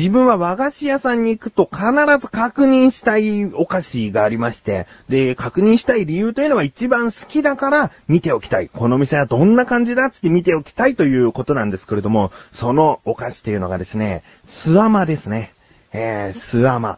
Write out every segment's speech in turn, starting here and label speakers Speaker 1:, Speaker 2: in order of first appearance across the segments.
Speaker 1: 自分は和菓子屋さんに行くと必ず確認したいお菓子がありまして、で、確認したい理由というのは一番好きだから見ておきたい。この店はどんな感じだっつって見ておきたいということなんですけれども、そのお菓子というのがですね、スアマですね。えー、スアマ。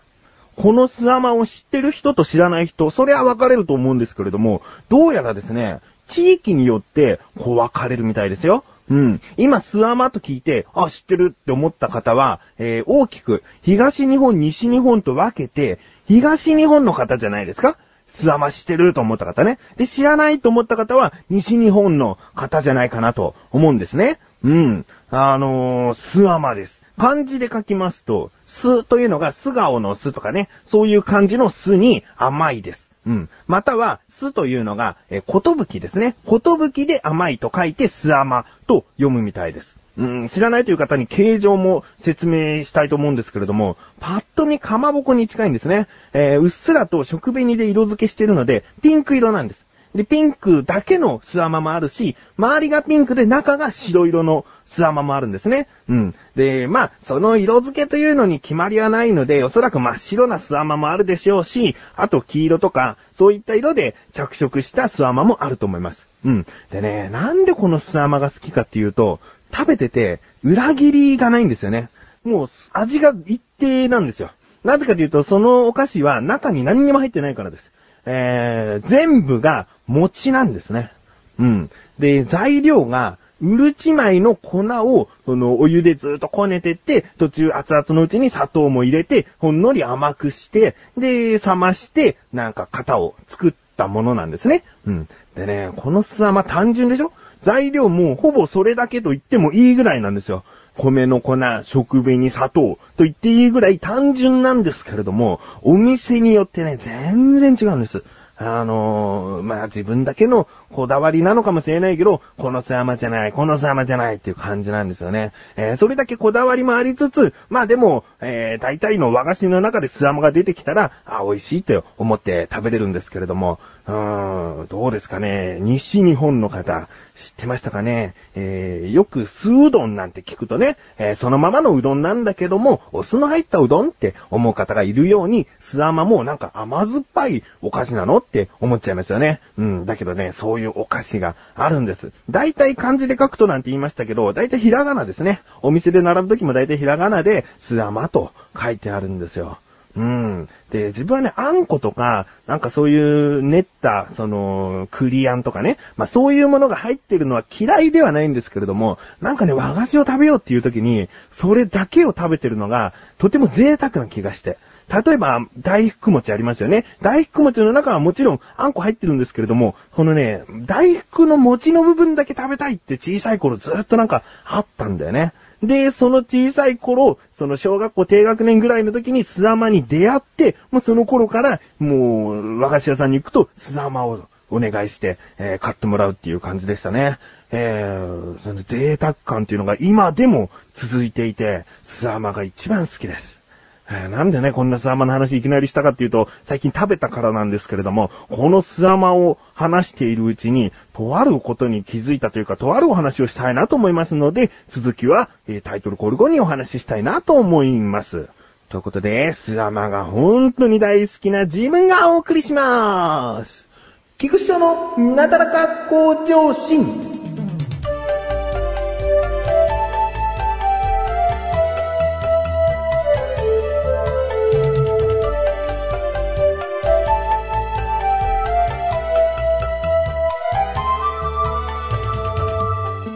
Speaker 1: このスアマを知ってる人と知らない人、それは分かれると思うんですけれども、どうやらですね、地域によって、こう分かれるみたいですよ。うん。今、スアマと聞いて、あ、知ってるって思った方は、えー、大きく、東日本、西日本と分けて、東日本の方じゃないですか？スアマ知ってると思った方ね。で、知らないと思った方は、西日本の方じゃないかなと思うんですね。うん。あのー、スアマです。漢字で書きますと、すというのが素顔のすとかね、そういう漢字のすに甘いです。うん。または、酢というのが、えことぶきですね。ことぶきで甘いと書いて、酢甘と読むみたいです。うん、知らないという方に形状も説明したいと思うんですけれども、パッと見かまぼこに近いんですね。えー、うっすらと食紅で色付けしているので、ピンク色なんです。で、ピンクだけのスアマもあるし、周りがピンクで中が白色のスアマもあるんですね。うん。で、まあ、その色付けというのに決まりはないので、おそらく真っ白なスアマもあるでしょうし、あと黄色とか、そういった色で着色したスアマもあると思います。うん。でね、なんでこのスアマが好きかっていうと、食べてて、裏切りがないんですよね。もう、味が一定なんですよ。なぜかというと、そのお菓子は中に何にも入ってないからです。えー、全部が餅なんですね。うん。で、材料が、うるち米の粉を、その、お湯でずっとこねてって、途中熱々のうちに砂糖も入れて、ほんのり甘くして、で、冷まして、なんか型を作ったものなんですね。うん。でね、この巣はま単純でしょ？材料もほぼそれだけと言ってもいいぐらいなんですよ。米の粉、食紅、砂糖と言っていいぐらい単純なんですけれども、お店によってね、全然違うんです。あのー、まあ、自分だけのこだわりなのかもしれないけど、このスアマじゃない、このスアマじゃないっていう感じなんですよね。えー、それだけこだわりもありつつ、まあでも、えー、大体の和菓子の中でスアマが出てきたら、あ、美味しいって思って食べれるんですけれども、うーん、どうですかね。西日本の方、知ってましたかね。えー、よく酢うどんなんて聞くとね、えー、そのままのうどんなんだけども、お酢の入ったうどんって思う方がいるように、酢甘もなんか甘酸っぱいお菓子なのって思っちゃいますよね。うん、だけどね、そういうお菓子があるんです。大体漢字で書くとなんて言いましたけど、大体ひらがなですね。お店で並ぶ時も大体ひらがなで、酢甘と書いてあるんですよ。うん。で、自分はね、あんことか、なんかそういう練った、その、クリアンとかね、まあそういうものが入ってるのは嫌いではないんですけれども、なんかね、和菓子を食べようっていう時に、それだけを食べてるのが、とても贅沢な気がして。例えば、大福餅ありますよね。大福餅の中はもちろんあんこ入ってるんですけれども、このね、大福の餅の部分だけ食べたいって小さい頃ずっとなんかあったんだよね。で、その小さい頃、その小学校低学年ぐらいの時にスアマに出会って、もうその頃から、もう、和菓子屋さんに行くと、スアマをお願いして、えー、買ってもらうっていう感じでしたね。えー、その贅沢感っていうのが今でも続いていて、スアマが一番好きです。なんでね、こんなスアマの話いきなりしたかっていうと、最近食べたからなんですけれども、このスアマを話しているうちに、とあることに気づいたというか、とあるお話をしたいなと思いますので、続きは、えー、タイトルコール後にお話ししたいなと思います。ということで、スアマが本当に大好きな自分がお送りします。菊師匠のなだらか向上心。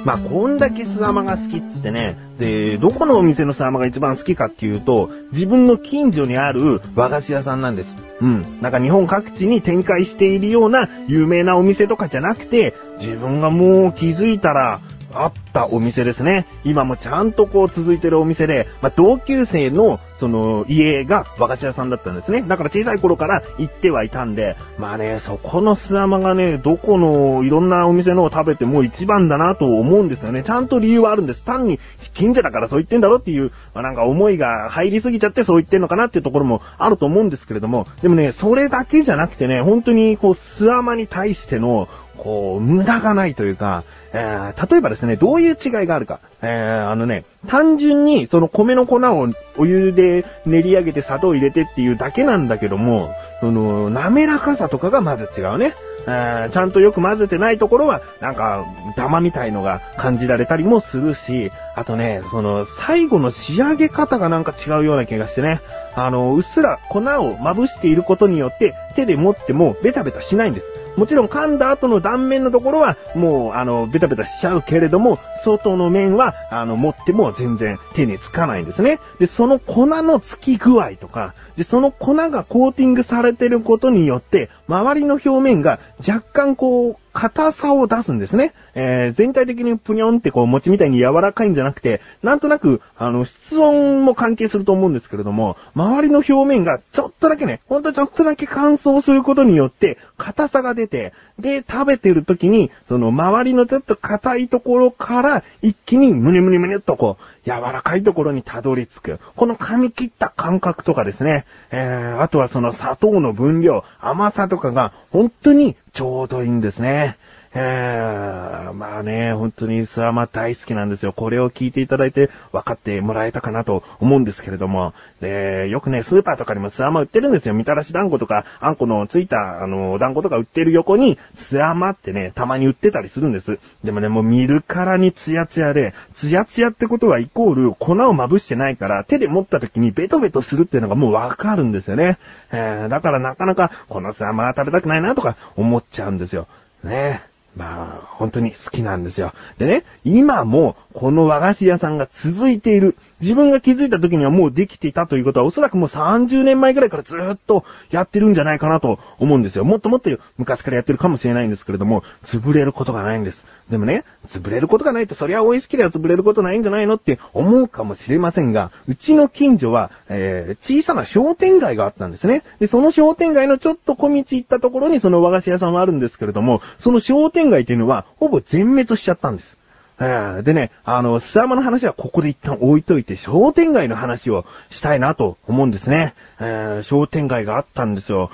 Speaker 1: まあ、こんだけスアマが好きっつってね、で、どこのお店のスアマが一番好きかっていうと、自分の近所にある和菓子屋さんなんです。うん。なんか日本各地に展開しているような有名なお店とかじゃなくて、自分がもう気づいたら、あったお店ですね。今もちゃんとこう続いてるお店で、まあ、同級生のその家が和菓子屋さんだったんですね。だから小さい頃から行ってはいたんで、まあね、そこのスアマがね、どこのいろんなお店のを食べても一番だなと思うんですよね。ちゃんと理由はあるんです。単に近所だからそう言ってんだろっていう、まあ、なんか思いが入りすぎちゃってそう言ってんのかなっていうところもあると思うんですけれども、でもね、それだけじゃなくてね、本当にこうスアマに対してのこう、無駄がないというか、えー、例えばですね、どういう違いがあるか。えー、あのね、単純にその米の粉をお湯で練り上げて砂糖を入れてっていうだけなんだけども、その、滑らかさとかがまず違うね。えー、ちゃんとよく混ぜてないところは、なんか、ダマみたいのが感じられたりもするし、あとね、その、最後の仕上げ方がなんか違うような気がしてね。あの、うっすら粉をまぶしていることによって、手で持ってもベタベタしないんです。もちろん噛んだ後の断面のところは、もう、あの、ベタベタしちゃうけれども、外の面は、あの、持っても全然手につかないんですね。で、その粉の付き具合とか、で、その粉がコーティングされてることによって、周りの表面が若干こう、硬さを出すんですね。えー、全体的にぷにょんってこう餅みたいに柔らかいんじゃなくて、なんとなく、あの、室温も関係すると思うんですけれども、周りの表面がちょっとだけね、ほんとちょっとだけ乾燥することによって、硬さが出て、で、食べてる時に、その周りのちょっと硬いところから、一気にムニムニムニっとこう、柔らかいところにたどり着く。この噛み切った感覚とかですね。えー、あとはその砂糖の分量、甘さとかが本当にちょうどいいんですね。えー、まあね、本当にスワマ大好きなんですよ。これを聞いていただいて分かってもらえたかなと思うんですけれども、で、よくね、スーパーとかにもスワマ売ってるんですよ。みたらし団子とか、あんこのついた、あの、団子とか売ってる横に、スワマってね、たまに売ってたりするんです。でもね、もう見るからにツヤツヤで、ツヤツヤってことはイコール粉をまぶしてないから、手で持った時にベトベトするっていうのがもうわかるんですよね。えー、だからなかなか、このスワマは食べたくないなとか思っちゃうんですよ。ねまあ、本当に好きなんですよ。でね、今もこの和菓子屋さんが続いている。自分が気づいた時にはもうできていたということはおそらくもう30年前ぐらいからずっとやってるんじゃないかなと思うんですよ。もっともっと昔からやってるかもしれないんですけれども、潰れることがないんです。でもね、潰れることがないとそりゃ美味しければ潰れることないんじゃないのって思うかもしれませんが、うちの近所は、えー、小さな商店街があったんですね。で、その商店街のちょっと小道行ったところにその和菓子屋さんはあるんですけれども、その商店街っていうのはほぼ全滅しちゃったんです。でね、あの、スワマの話はここで一旦置いといて、商店街の話をしたいなと思うんですね。えー、商店街があったんですよ。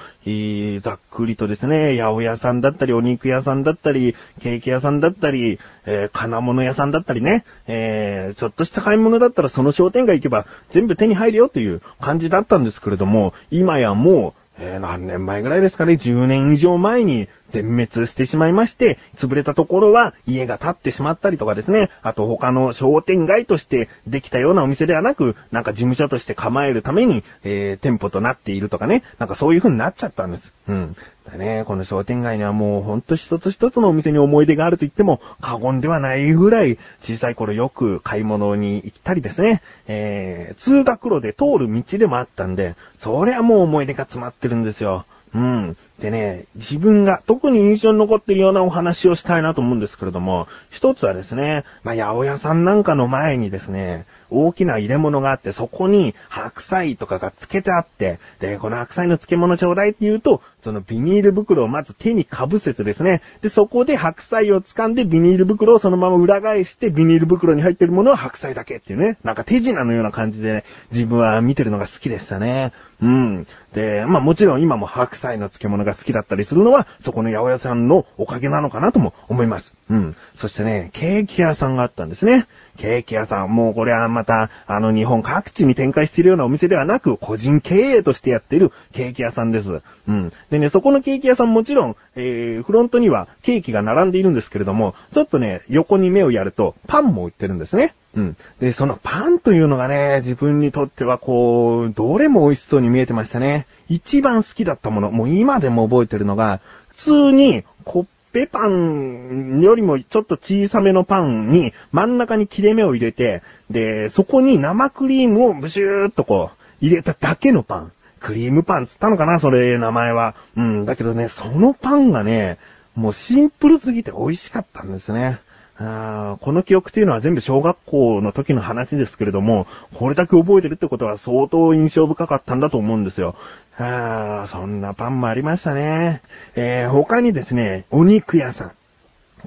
Speaker 1: ざっくりとですね、八百屋さんだったり、お肉屋さんだったり、ケーキ屋さんだったり、えー、金物屋さんだったりね、えー、ちょっとした買い物だったらその商店街行けば全部手に入るよという感じだったんですけれども、今やもう、えー、何年前ぐらいですかね、10年以上前に全滅してしまいまして、潰れたところは家が建ってしまったりとかですね、あと他の商店街としてできたようなお店ではなく、なんか事務所として構えるために、えー、店舗となっているとかね、なんかそういう風になっちゃったんです。うん。だね、この商店街にはもうほんと一つ一つのお店に思い出があると言っても過言ではないぐらい小さい頃よく買い物に行ったりですね、えー、通学路で通る道でもあったんで、そりゃもう思い出が詰まってるんですよ。うん。でね、自分が特に印象に残っているようなお話をしたいなと思うんですけれども、一つはですね、まあ、八百屋さんなんかの前にですね、大きな入れ物があって、そこに白菜とかが漬けてあって、で、この白菜の漬物ちょうだいって言うと、そのビニール袋をまず手にかぶせてですね、で、そこで白菜を掴んでビニール袋をそのまま裏返して、ビニール袋に入ってるものは白菜だけっていうね、なんか手品のような感じで、ね、自分は見てるのが好きでしたね。うん。で、まあもちろん今も白菜の漬物が好きだったりするのは、そこの八百屋さんのおかげなのかなとも思います。うん。そしてね、ケーキ屋さんがあったんですね。ケーキ屋さん、もうこれはまた、あの日本各地に展開しているようなお店ではなく、個人経営としてやっているケーキ屋さんです。うん。でね、そこのケーキ屋さんもちろん、えー、フロントにはケーキが並んでいるんですけれども、ちょっとね、横に目をやると、パンも売ってるんですね。うん。で、そのパンというのがね、自分にとってはこう、どれも美味しそうに見えてましたね。一番好きだったもの、もう今でも覚えてるのが、普通にコッペパンよりもちょっと小さめのパンに真ん中に切れ目を入れて、で、そこに生クリームをブシューっとこう、入れただけのパン。クリームパンつったのかなそれ、名前は。うん、だけどね、そのパンがね、もうシンプルすぎて美味しかったんですね。あこの記憶っていうのは全部小学校の時の話ですけれども、これだけ覚えてるってことは相当印象深かったんだと思うんですよ。あそんなパンもありましたね。えー、他にですね、お肉屋さん。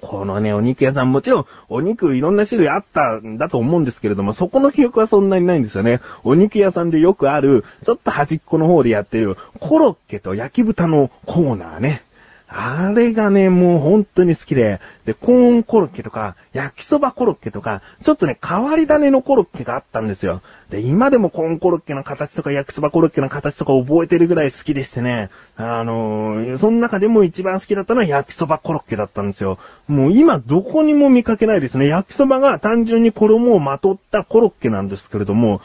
Speaker 1: このね、お肉屋さんもちろん、お肉いろんな種類あったんだと思うんですけれども、そこの記憶はそんなにないんですよね。お肉屋さんでよくある、ちょっと端っこの方でやってる、コロッケと焼き豚のコーナーね。あれがね、もう本当に好きで、で、コーンコロッケとか、焼きそばコロッケとか、ちょっとね、変わり種のコロッケがあったんですよ。で、今でもコーンコロッケの形とか焼きそばコロッケの形とか覚えてるぐらい好きでしてね、あのー、その中でも一番好きだったのは焼きそばコロッケだったんですよ。もう今どこにも見かけないですね。焼きそばが単純に衣をまとったコロッケなんですけれども、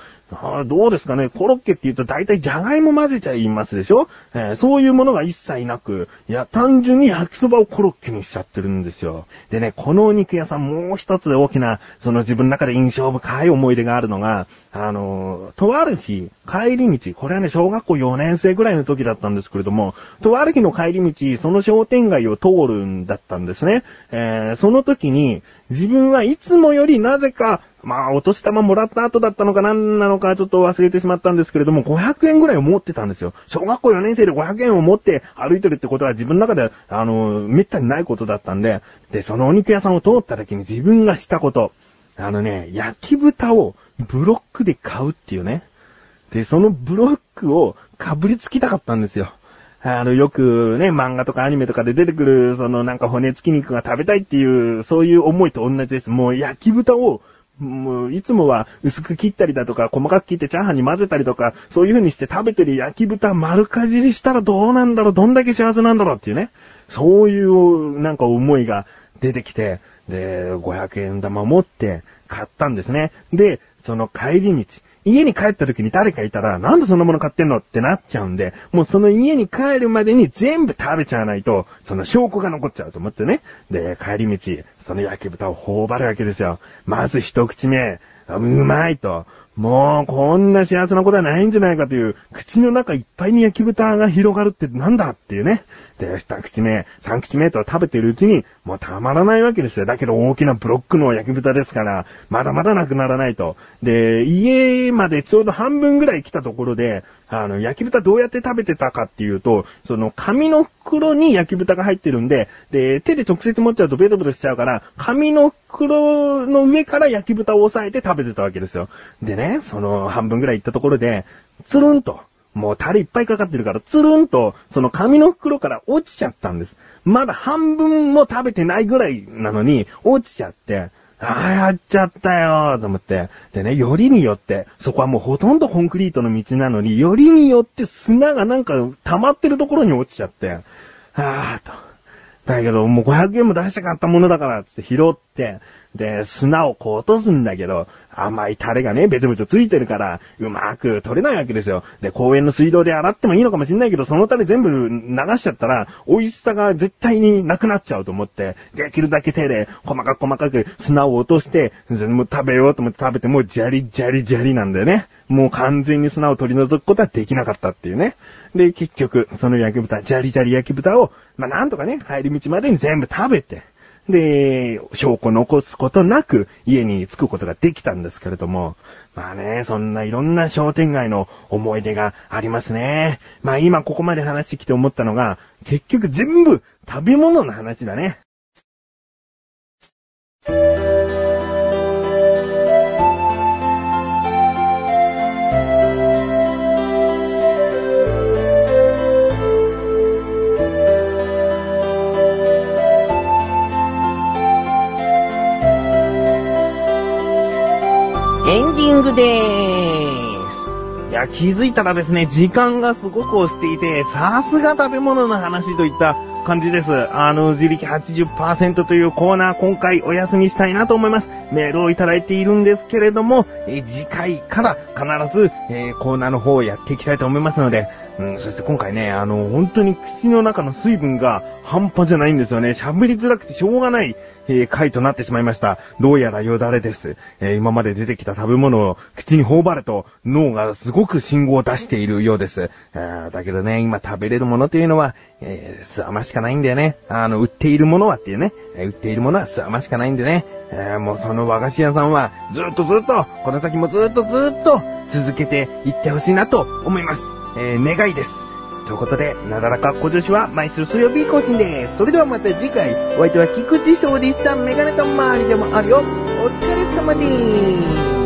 Speaker 1: どうですかねコロッケって言うと大体じゃがいも混ぜちゃいますでしょ、えー、そういうものが一切なく、いや、単純に焼きそばをコロッケにしちゃってるんですよ。でね、このお肉屋さんもう一つ大きな、その自分の中で印象深い思い出があるのが、あの、とある日、帰り道、これはね、小学校4年生ぐらいの時だったんですけれども、とある日の帰り道、その商店街を通るんだったんですね。えー、その時に、自分はいつもよりなぜか、まあ、お年玉もらった後だったのか何なのかちょっと忘れてしまったんですけれども、500円ぐらいを持ってたんですよ。小学校4年生で500円を持って歩いてるってことは自分の中で、あの、めったにないことだったんで、で、そのお肉屋さんを通った時に自分がしたこと、あのね、焼き豚をブロックで買うっていうね。で、そのブロックをかぶりつきたかったんですよ。あの、よくね、漫画とかアニメとかで出てくる、そのなんか骨付き肉が食べたいっていう、そういう思いと同じです。もう焼き豚を、もう、いつもは薄く切ったりだとか、細かく切ってチャーハンに混ぜたりとか、そういう風にして食べてる焼き豚丸かじりしたらどうなんだろう、どんだけ幸せなんだろうっていうね。そういうなんか思いが出てきて、で、500円玉持って買ったんですね。で、その帰り道、家に帰った時に誰かいたら、なんでそんなもの買ってんのってなっちゃうんで、もうその家に帰るまでに全部食べちゃわないと、その証拠が残っちゃうと思ってね。で、帰り道、その焼き豚を頬張るわけですよ。まず一口目、うまいと。もう、こんな幸せなことはないんじゃないかという、口の中いっぱいに焼き豚が広がるってなんだっていうね。で、二口目、三口目と食べてるうちに、もうたまらないわけですよ。だけど大きなブロックの焼き豚ですから、まだまだなくならないと。で、家までちょうど半分ぐらい来たところで、あの、焼き豚どうやって食べてたかっていうと、その紙の袋に焼き豚が入ってるんで、で、手で直接持っちゃうとベトベトしちゃうから、紙の袋の上から焼き豚を押さえて食べてたわけですよ。でね、その半分ぐらい行ったところで、つるんと、もうタレいっぱいかかってるから、つるんと、その紙の袋から落ちちゃったんです。まだ半分も食べてないぐらいなのに、落ちちゃって、ああ、やっちゃったよと思って。でね、よりによって、そこはもうほとんどコンクリートの道なのに、よりによって砂がなんか溜まってるところに落ちちゃって、ああと。だけど、もう500円も出したかったものだから、つって拾って、で、砂をこう落とすんだけど、甘いタレがね、べちょべちょついてるから、うまく取れないわけですよ。で、公園の水道で洗ってもいいのかもしんないけど、そのタレ全部流しちゃったら、美味しさが絶対になくなっちゃうと思って、できるだけ手で、細かく細かく砂を落として、全部食べようと思って食べて、もうジャリジャリジャリなんだよね。もう完全に砂を取り除くことはできなかったっていうね。で、結局、その焼き豚、ジャリジャリ焼き豚を、まあ、なんとかね、帰り道までに全部食べて、で、証拠残すことなく家に着くことができたんですけれども、まあね、そんないろんな商店街の思い出がありますね。まあ今ここまで話してきて思ったのが、結局全部食べ物の話だね。ングでーす。いや、気づいたらですね、時間がすごく押していて、さすが食べ物の話といった感じです。あの、自力80%というコーナー、今回お休みしたいなと思います。メールをいただいているんですけれども、え次回から必ず、えー、コーナーの方をやっていきたいと思いますので、うん、そして今回ね、あの、本当に口の中の水分が半端じゃないんですよね。喋りづらくてしょうがない。えー、回となってしまいました。どうやらよだれです。えー、今まで出てきた食べ物を口に頬張ると脳がすごく信号を出しているようです。あだけどね、今食べれるものというのは、えー、す甘しかないんだよね。あの、売っているものはっていうね。売っているものはす甘しかないんでね。えー、もうその和菓子屋さんはずっとずっと、この先もずっとずっと続けていってほしいなと思います。えー、願いです。ということで、なだらか小女子は毎週水曜日更新です。それではまた次回、お相手は菊池勝利したメガネと周りでもあるよ。お疲れ様です。